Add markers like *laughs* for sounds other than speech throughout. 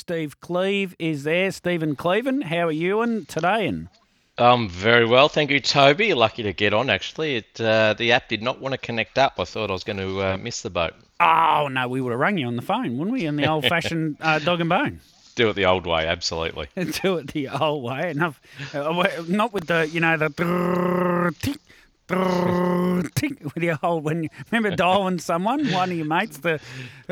Steve Cleave is there. Stephen Cleven, how are you and today? And um, very well, thank you, Toby. Lucky to get on. Actually, it uh, the app did not want to connect up. I thought I was going to uh, miss the boat. Oh no, we would have rung you on the phone, wouldn't we? In the old-fashioned *laughs* uh, dog and bone. Do it the old way, absolutely. *laughs* Do it the old way, enough. Uh, not with the you know the with your whole when you remember dialing someone, one of your mates. The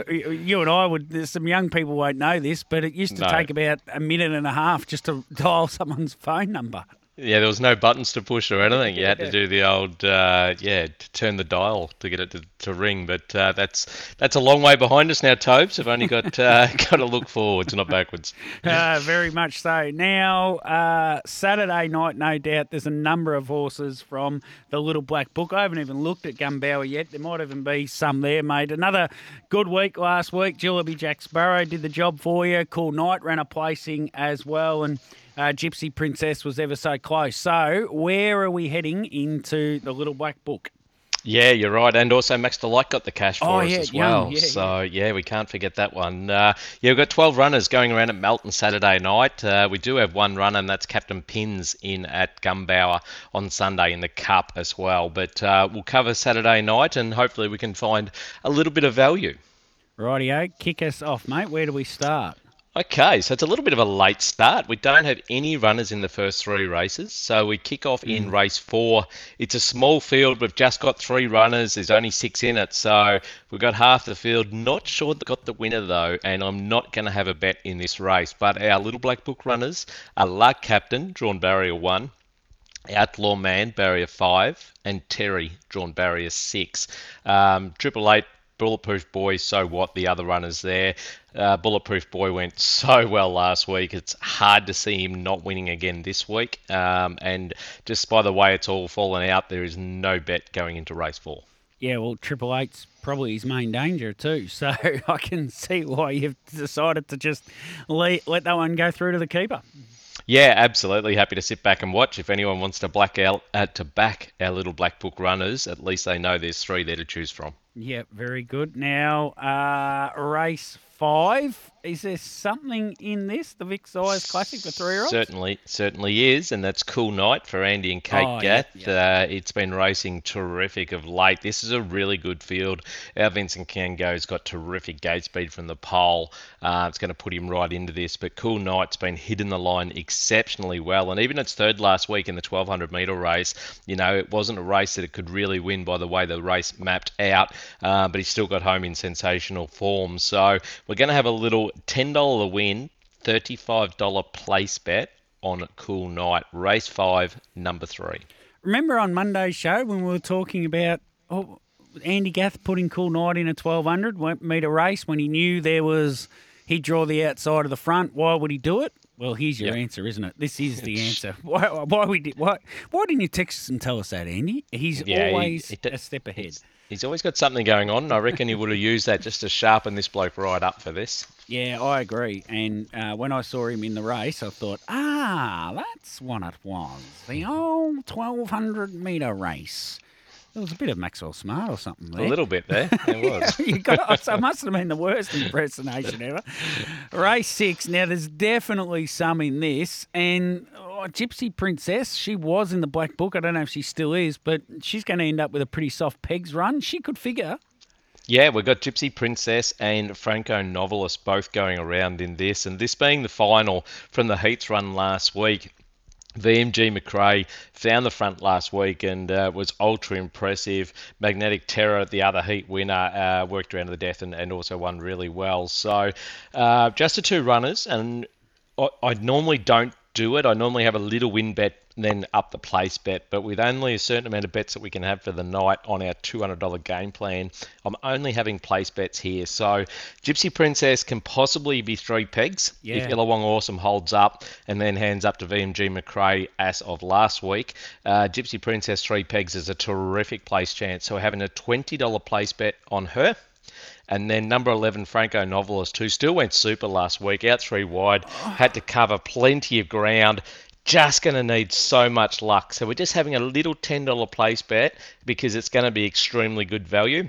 you and I would. Some young people won't know this, but it used to no. take about a minute and a half just to dial someone's phone number. Yeah, there was no buttons to push or anything. You had to do the old, uh, yeah, to turn the dial to get it to, to ring. But uh, that's that's a long way behind us now, Tobes. I've only got uh, *laughs* *laughs* got to look forwards, not backwards. Uh, *laughs* very much so. Now, uh, Saturday night, no doubt, there's a number of horses from the Little Black Book. I haven't even looked at Gunbower yet. There might even be some there, mate. Another good week last week. Jillaby Jack Sparrow did the job for you. Cool Night ran a placing as well, and uh, Gypsy Princess was ever so close. So, where are we heading into the Little Black Book? Yeah, you're right, and also Max Delight got the cash for oh, us yeah, as well. Yeah, so yeah. we can't forget that one. Uh, yeah, we've got 12 runners going around at Melton Saturday night. Uh, we do have one runner, and that's Captain Pins in at Gunbower on Sunday in the Cup as well. But uh, we'll cover Saturday night, and hopefully we can find a little bit of value. Rightio, kick us off, mate. Where do we start? Okay, so it's a little bit of a late start. We don't have any runners in the first three races, so we kick off in mm. race four. It's a small field. We've just got three runners. There's only six in it, so we've got half the field. Not sure they got the winner though, and I'm not going to have a bet in this race. But our little black book runners are Luck Captain, drawn barrier one. Outlaw Man, barrier five, and Terry, drawn barrier six. Um, Triple Eight Bulletproof Boy, so what? The other runners there. Uh, Bulletproof Boy went *laughs* so well last week. It's hard to see him not winning again this week. Um, and just by the way it's all fallen out, there is no bet going into race four. Yeah, well, Triple Eight's probably his main danger too. *laughs* So I can see why you've decided to just let, let that one go through to the keeper. Yeah, absolutely. Happy to sit back and watch. If anyone wants to black out uh, to back our little black book runners, at least they know there's three there to choose from. Yeah, very good. Now, uh, race five. Is there something in this, the Vic Sires Classic for three year olds? Certainly, certainly is, and that's Cool Night for Andy and Kate oh, Gath. Uh, it's been racing terrific of late. This is a really good field. Our Vincent Kango's got terrific gate speed from the pole. Uh, it's going to put him right into this, but Cool Night's been hitting the line exceptionally well, and even its third last week in the 1200 metre race, you know, it wasn't a race that it could really win by the way the race mapped out, uh, but he still got home in sensational form. So we're going to have a little $10 win, $35 place bet on Cool Night, race five, number three. Remember on Monday's show when we were talking about oh, Andy Gath putting Cool Night in a 1200 metre race when he knew there was, he'd draw the outside of the front. Why would he do it? Well, here's your yep. answer, isn't it? This is the answer. *laughs* Why, why we did, why, why didn't you text us and tell us that, Andy? He's yeah, always he, he, a step ahead. He's always got something going on. I reckon he would have used that just to sharpen this bloke right up for this. Yeah, I agree. And uh, when I saw him in the race, I thought, ah, that's what it was. The old 1200 metre race. There was a bit of Maxwell Smart or something there. A little bit there. It *laughs* was. you got, so it must have been the worst impersonation ever. Race six. Now, there's definitely some in this. And oh, Gypsy Princess, she was in the Black Book. I don't know if she still is, but she's going to end up with a pretty soft pegs run. She could figure. Yeah, we've got Gypsy Princess and Franco Novelist both going around in this, and this being the final from the Heats run last week. VMG McRae found the front last week and uh, was ultra impressive. Magnetic Terror, the other heat winner, uh, worked around to the death and, and also won really well. So uh, just the two runners, and I, I normally don't do it. I normally have a little win bet then up the place bet. But with only a certain amount of bets that we can have for the night on our $200 game plan, I'm only having place bets here. So Gypsy Princess can possibly be three pegs yeah. if Illawong Awesome holds up and then hands up to VMG McRae as of last week. Uh, Gypsy Princess three pegs is a terrific place chance. So having a $20 place bet on her. And then number 11, Franco Novelist, who still went super last week, out three wide, had to cover plenty of ground just going to need so much luck. So we're just having a little $10 place bet because it's going to be extremely good value.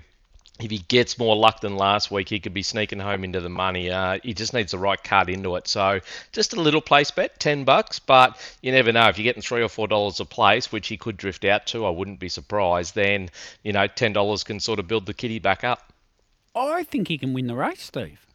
if he gets more luck than last week, he could be sneaking home into the money. Uh, he just needs the right cut into it. So just a little place bet, ten bucks, but you never know if you're getting three or four dollars a place, which he could drift out to. I wouldn't be surprised. Then you know ten dollars can sort of build the kitty back up. I think he can win the race, Steve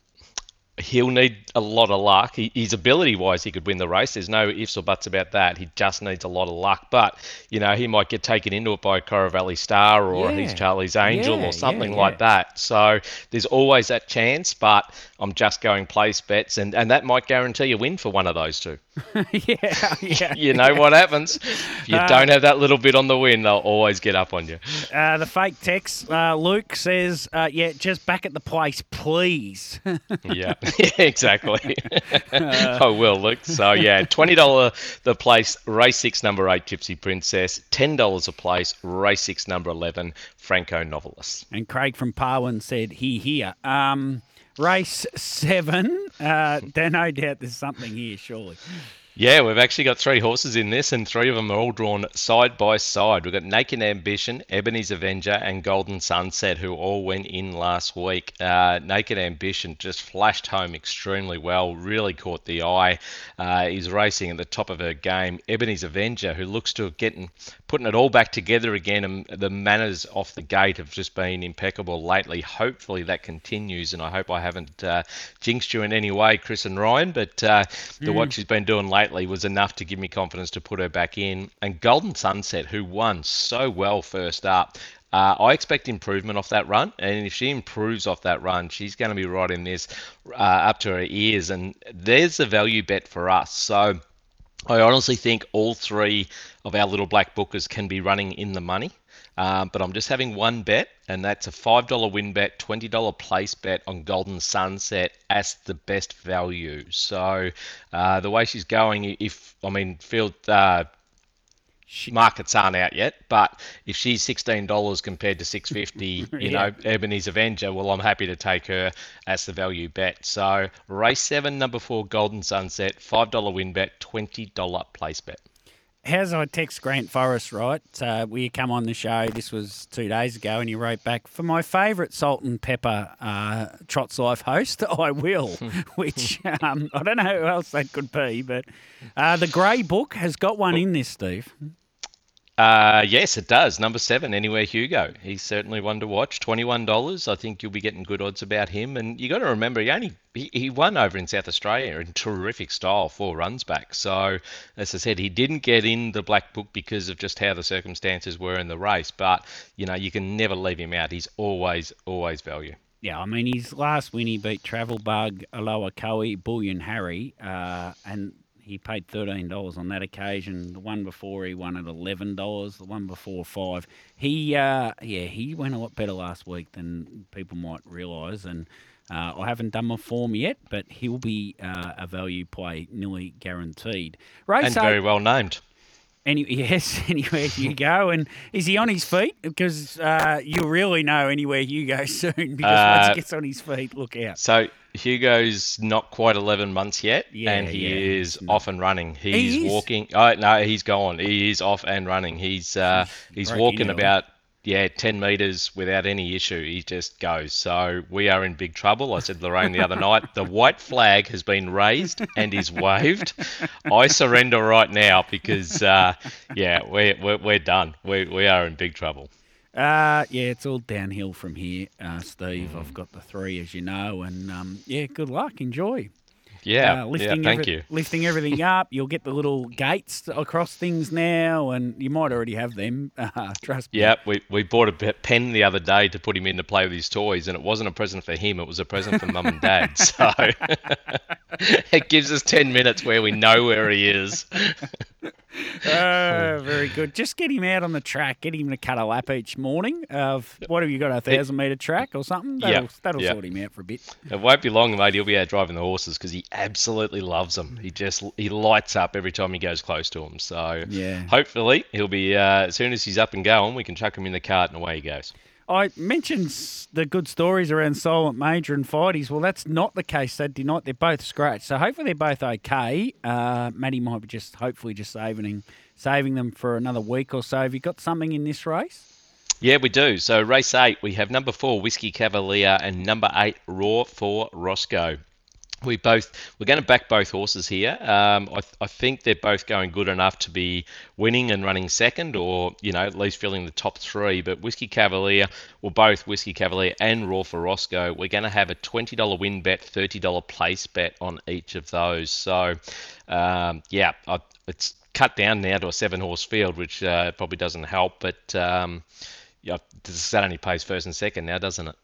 he'll need a lot of luck. He, his ability wise, he could win the race. There's no ifs or buts about that. He just needs a lot of luck. But, you know, he might get taken into it by a Valley Star or yeah. he's Charlie's Angel yeah, or something yeah, like that. So there's always that chance. But I'm just going place bets, and, and that might guarantee a win for one of those two. *laughs* yeah, yeah. you know what happens. If you uh, don't have that little bit on the win, they'll always get up on you. Uh, the fake text, uh, Luke says, uh, yeah, just back at the place, please. *laughs* yeah. *laughs* yeah, exactly. I will, Luke. So, yeah, $20 the place, race six, number eight, Gypsy Princess, $10 a place, race six, number 11, Franco Novelist. And Craig from Parwin said, he here. Um, race seven. Uh, *laughs* no doubt there's something here, surely. Yeah, we've actually got three horses in this, and three of them are all drawn side by side. We've got Naked Ambition, Ebony's Avenger, and Golden Sunset, who all went in last week. Uh, Naked Ambition just flashed home extremely well, really caught the eye. Uh, he's racing at the top of her game. Ebony's Avenger, who looks to have getting putting it all back together again, and the manners off the gate have just been impeccable lately. Hopefully that continues, and I hope I haven't uh, jinxed you in any way, Chris and Ryan. But uh, the mm. what she's been doing lately was enough to give me confidence to put her back in. And Golden Sunset, who won so well first up, uh, I expect improvement off that run, and if she improves off that run, she's going to be right in this uh, up to her ears. And there's the value bet for us. So I honestly think all three of our little black bookers can be running in the money. Um, but I'm just having one bet, and that's a $5 win bet, $20 place bet on Golden Sunset as the best value. So uh, the way she's going, if, I mean, field. Uh, markets aren't out yet, but if she's sixteen dollars compared to six fifty, *laughs* you yeah. know, Ebony's Avenger, well, I'm happy to take her as the value bet. So race seven, number four, Golden Sunset, five dollar win bet, twenty dollar place bet. How's I text Grant Forrest, right? Uh, we come on the show, this was two days ago, and he wrote back, For my favourite salt and pepper uh, Trots Life host, *laughs* I will, *laughs* which um, I don't know who else that could be, but uh, the Grey Book has got one in this, Steve. Uh, yes, it does. Number seven, Anywhere Hugo. He's certainly one to watch. Twenty-one dollars. I think you'll be getting good odds about him. And you got to remember, he only he, he won over in South Australia in terrific style, four runs back. So, as I said, he didn't get in the black book because of just how the circumstances were in the race. But you know, you can never leave him out. He's always always value. Yeah, I mean, his last win, he beat Travel Bug, Aloha Koei, Bullion Harry, uh, and he paid thirteen dollars on that occasion. The one before he won at eleven dollars. The one before five. He uh, yeah he went a lot better last week than people might realise. And uh, I haven't done my form yet, but he'll be uh, a value play, nearly guaranteed. Race and very well named. Any, *laughs* yes, anywhere you go. And is he on his feet? Because uh, you'll really know anywhere you go *laughs* soon because once he uh, gets on his feet, look out. So Hugo's not quite 11 months yet, yeah, and he yeah, is off and running. He's he walking. Oh no, he's gone. He is off and running. He's uh, he's walking about yeah 10 meters without any issue. He just goes. So we are in big trouble. I said Lorraine the other night. The white flag has been raised and is waved. I surrender right now because uh, yeah, we're, we're we're done. We we are in big trouble. Uh, yeah, it's all downhill from here, uh, Steve. Mm. I've got the three, as you know, and um, yeah, good luck. Enjoy. Yeah, uh, lifting yeah, thank every, you. Lifting everything *laughs* up. You'll get the little gates across things now, and you might already have them. *laughs* Uh, trust me. Yeah, we, we bought a pen the other day to put him in to play with his toys, and it wasn't a present for him. It was a present for mum and dad. *laughs* So it gives us 10 minutes where we know where he is. Uh, *laughs* *laughs* very good. Just get him out on the track. Get him to cut a lap each morning of what have you got a thousand meter track or something? That'll, yep. that'll yep. sort him out for a bit. It won't be long, mate. He'll be out driving the horses because he absolutely loves them. He just he lights up every time he goes close to them. So yeah, hopefully he'll be uh, as soon as he's up and going, we can chuck him in the cart and away he goes. I mentioned the good stories around Silent Major and Fighties. Well, that's not the case Saturday night. They're both scratched, so hopefully they're both okay. Uh, Matty might be just hopefully just saving saving them for another week or so. Have you got something in this race? Yeah, we do. So race eight, we have number four Whiskey Cavalier and number eight Raw for Roscoe. We both we're going to back both horses here. Um, I, I think they're both going good enough to be winning and running second, or you know at least filling the top three. But Whiskey Cavalier, well both Whiskey Cavalier and Raw for Roscoe, we're going to have a twenty dollar win bet, thirty dollar place bet on each of those. So um, yeah, I, it's cut down now to a seven horse field, which uh, probably doesn't help. But um, yeah, that only pays first and second now, doesn't it?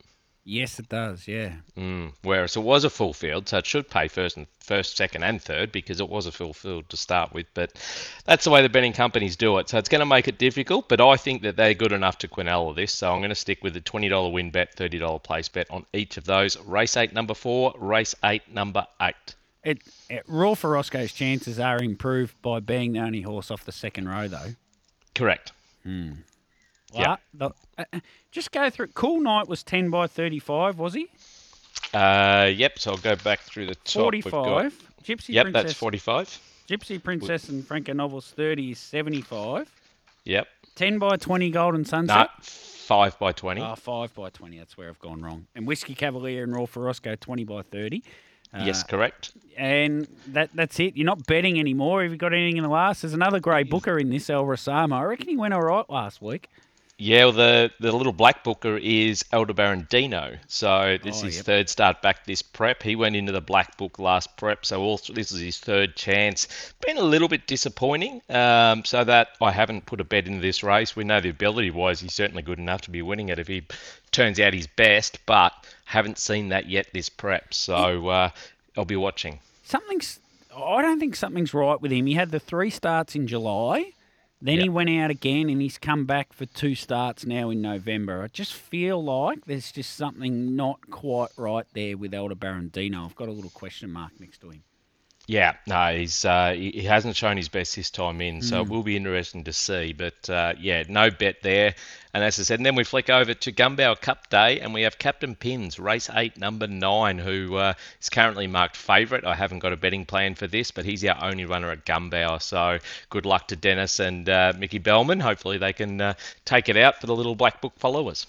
Yes, it does. Yeah. Mm, whereas it was a full field, so it should pay first and first, second, and third because it was a full field to start with. But that's the way the betting companies do it. So it's going to make it difficult. But I think that they're good enough to quinella this. So I'm going to stick with the twenty dollar win bet, thirty dollar place bet on each of those. Race eight, number four. Race eight, number eight. It, it Raw for Roscoe's chances are improved by being the only horse off the second row, though. Correct. Hmm. Yeah. Uh, uh, just go through. Cool Night was ten by thirty-five, was he? Uh, yep. So I'll go back through the top. Forty-five. Gypsy yep, Princess. that's forty-five. Gypsy Princess and Franco Novels thirty is seventy-five. Yep. Ten by twenty Golden Sunset. No, five by twenty. 5 by twenty. That's where I've gone wrong. And Whiskey Cavalier and Raw Roscoe twenty by thirty. Uh, yes, correct. And that that's it. You're not betting anymore. Have you got anything in the last? There's another grey booker in this, El Rasama. I reckon he went all right last week. Yeah, well, the the little black booker is Aldebaran Dino. So this is Oh, his yep. third start back this prep. He went into the black book last prep, so also this is his third chance. Been a little bit disappointing. Um, so that I haven't put a bet into this race. We know the ability wise, he's certainly good enough to be winning it if he turns out his best, but haven't seen that yet this prep. So uh, I'll be watching. Something's. I don't think something's right with him. He had the three starts in July. Then he went out again and he's come back for two starts now in November. I just feel like there's just something not quite right there with Aldebaran Dino. I've got a little question mark next to him. Yeah, no, he's uh, he, he hasn't shown his best this time in, so it will be interesting to see. But uh, yeah, no bet there. And as I said, and then we flick over to Gunbower Cup Day, and we have Captain Pins, race eight, number nine, who uh, is currently marked favourite. I haven't got a betting plan for this, but he's our only runner at Gunbower. So good luck to Dennis and uh, Mickey Bellman. Hopefully they can uh, take it out for the little black book followers.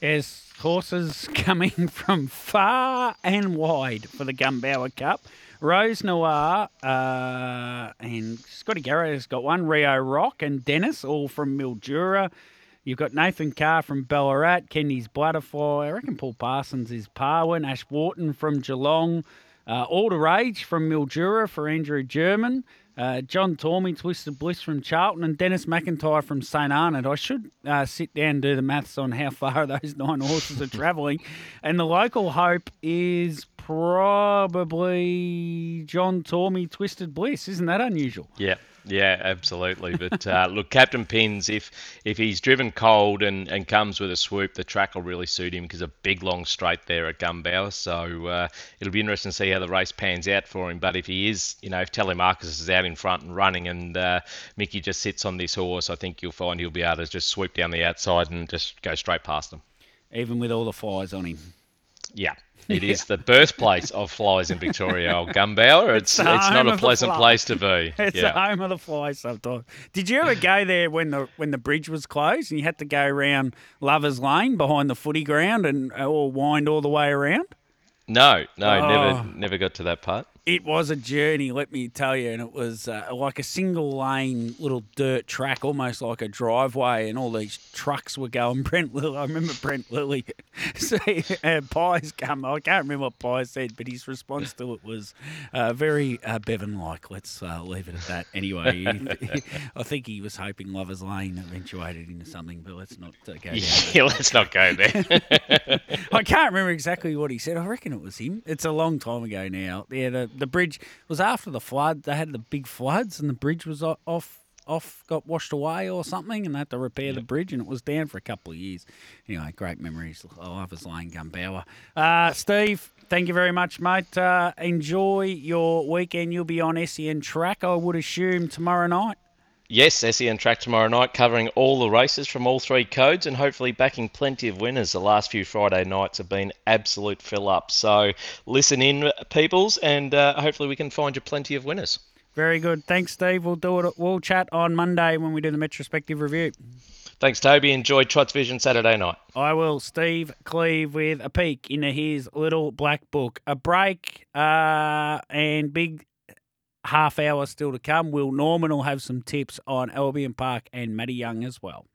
There's horses *laughs* coming from far and wide for the Gunbower Cup. Rose Noir uh, and Scotty Garrett has got one. Rio Rock and Dennis, all from Mildura. You've got Nathan Carr from Ballarat, Kenny's Butterfly. I reckon Paul Parsons is Parwin. Ash Wharton from Geelong. Uh, all the Rage from Mildura for Andrew German. Uh, John Tormey, Twisted Bliss from Charlton, and Dennis McIntyre from St Arnaud. I should uh, sit down and do the maths on how far *laughs* those nine horses are travelling. And the local hope is probably John Tormey, Twisted Bliss. Isn't that unusual? Yeah, yeah, absolutely. But uh, *laughs* look, Captain Pins, if if he's driven cold and, and comes with a swoop, the track will really suit him because a big long straight there at Gunbower. So uh, it'll be interesting to see how the race pans out for him. But if he is, you know, if Telemarcus is out in front and running and uh, Mickey just sits on this horse, I think you'll find he'll be able to just swoop down the outside and just go straight past them. Even with all the fires on him. Yeah. It is the birthplace of flies in Victoria, old Gunbower. It's the it's, not a pleasant place to be. *laughs* It's yeah. the home of the flies sometimes. Did you ever go there when the when the bridge was closed and you had to go around Lovers Lane behind the footy ground and or wind all the way around? No, no, Oh. never never got to that part. It was a journey, let me tell you, and it was uh, like a single lane little dirt track, almost like a driveway, and all these trucks were going. *laughs* Brent Lilly, I remember Brent Lilly. *laughs* so uh, Pies come. I can't remember what Pies said, but his response to it was uh, very uh, Bevan-like. Let's uh, leave it at that. Anyway, *laughs* I think he was hoping Lovers Lane eventuated into something, but let's not uh, go that Yeah, let's not go there. I can't remember exactly what he said. I reckon it was him. It's a long time ago now. Yeah, the, the bridge was after the flood. They had the big floods, and the bridge was off, off, got washed away or something, and they had to repair the bridge, and it was down for a couple of years. Anyway, great memories. I love his Lane Gunbower. Uh, Steve, thank you very much, mate. Uh, enjoy your weekend. You'll be on SEN track, I would assume, tomorrow night. Yes, SEN track tomorrow night, covering all the races from all three codes, and hopefully backing plenty of winners. The last few Friday nights have been absolute fill up. So listen in, peoples, and uh, hopefully we can find you plenty of winners. Very good. Thanks, Steve. We'll do it. We'll chat on Monday when we do the retrospective review. Thanks, Toby. Enjoy Trots Vision Saturday night. I will. Steve Cleave with a peek into his little black book. A break uh, and big half hour still to come. Will Norman will have some tips on Albion Park and Matty Young as well.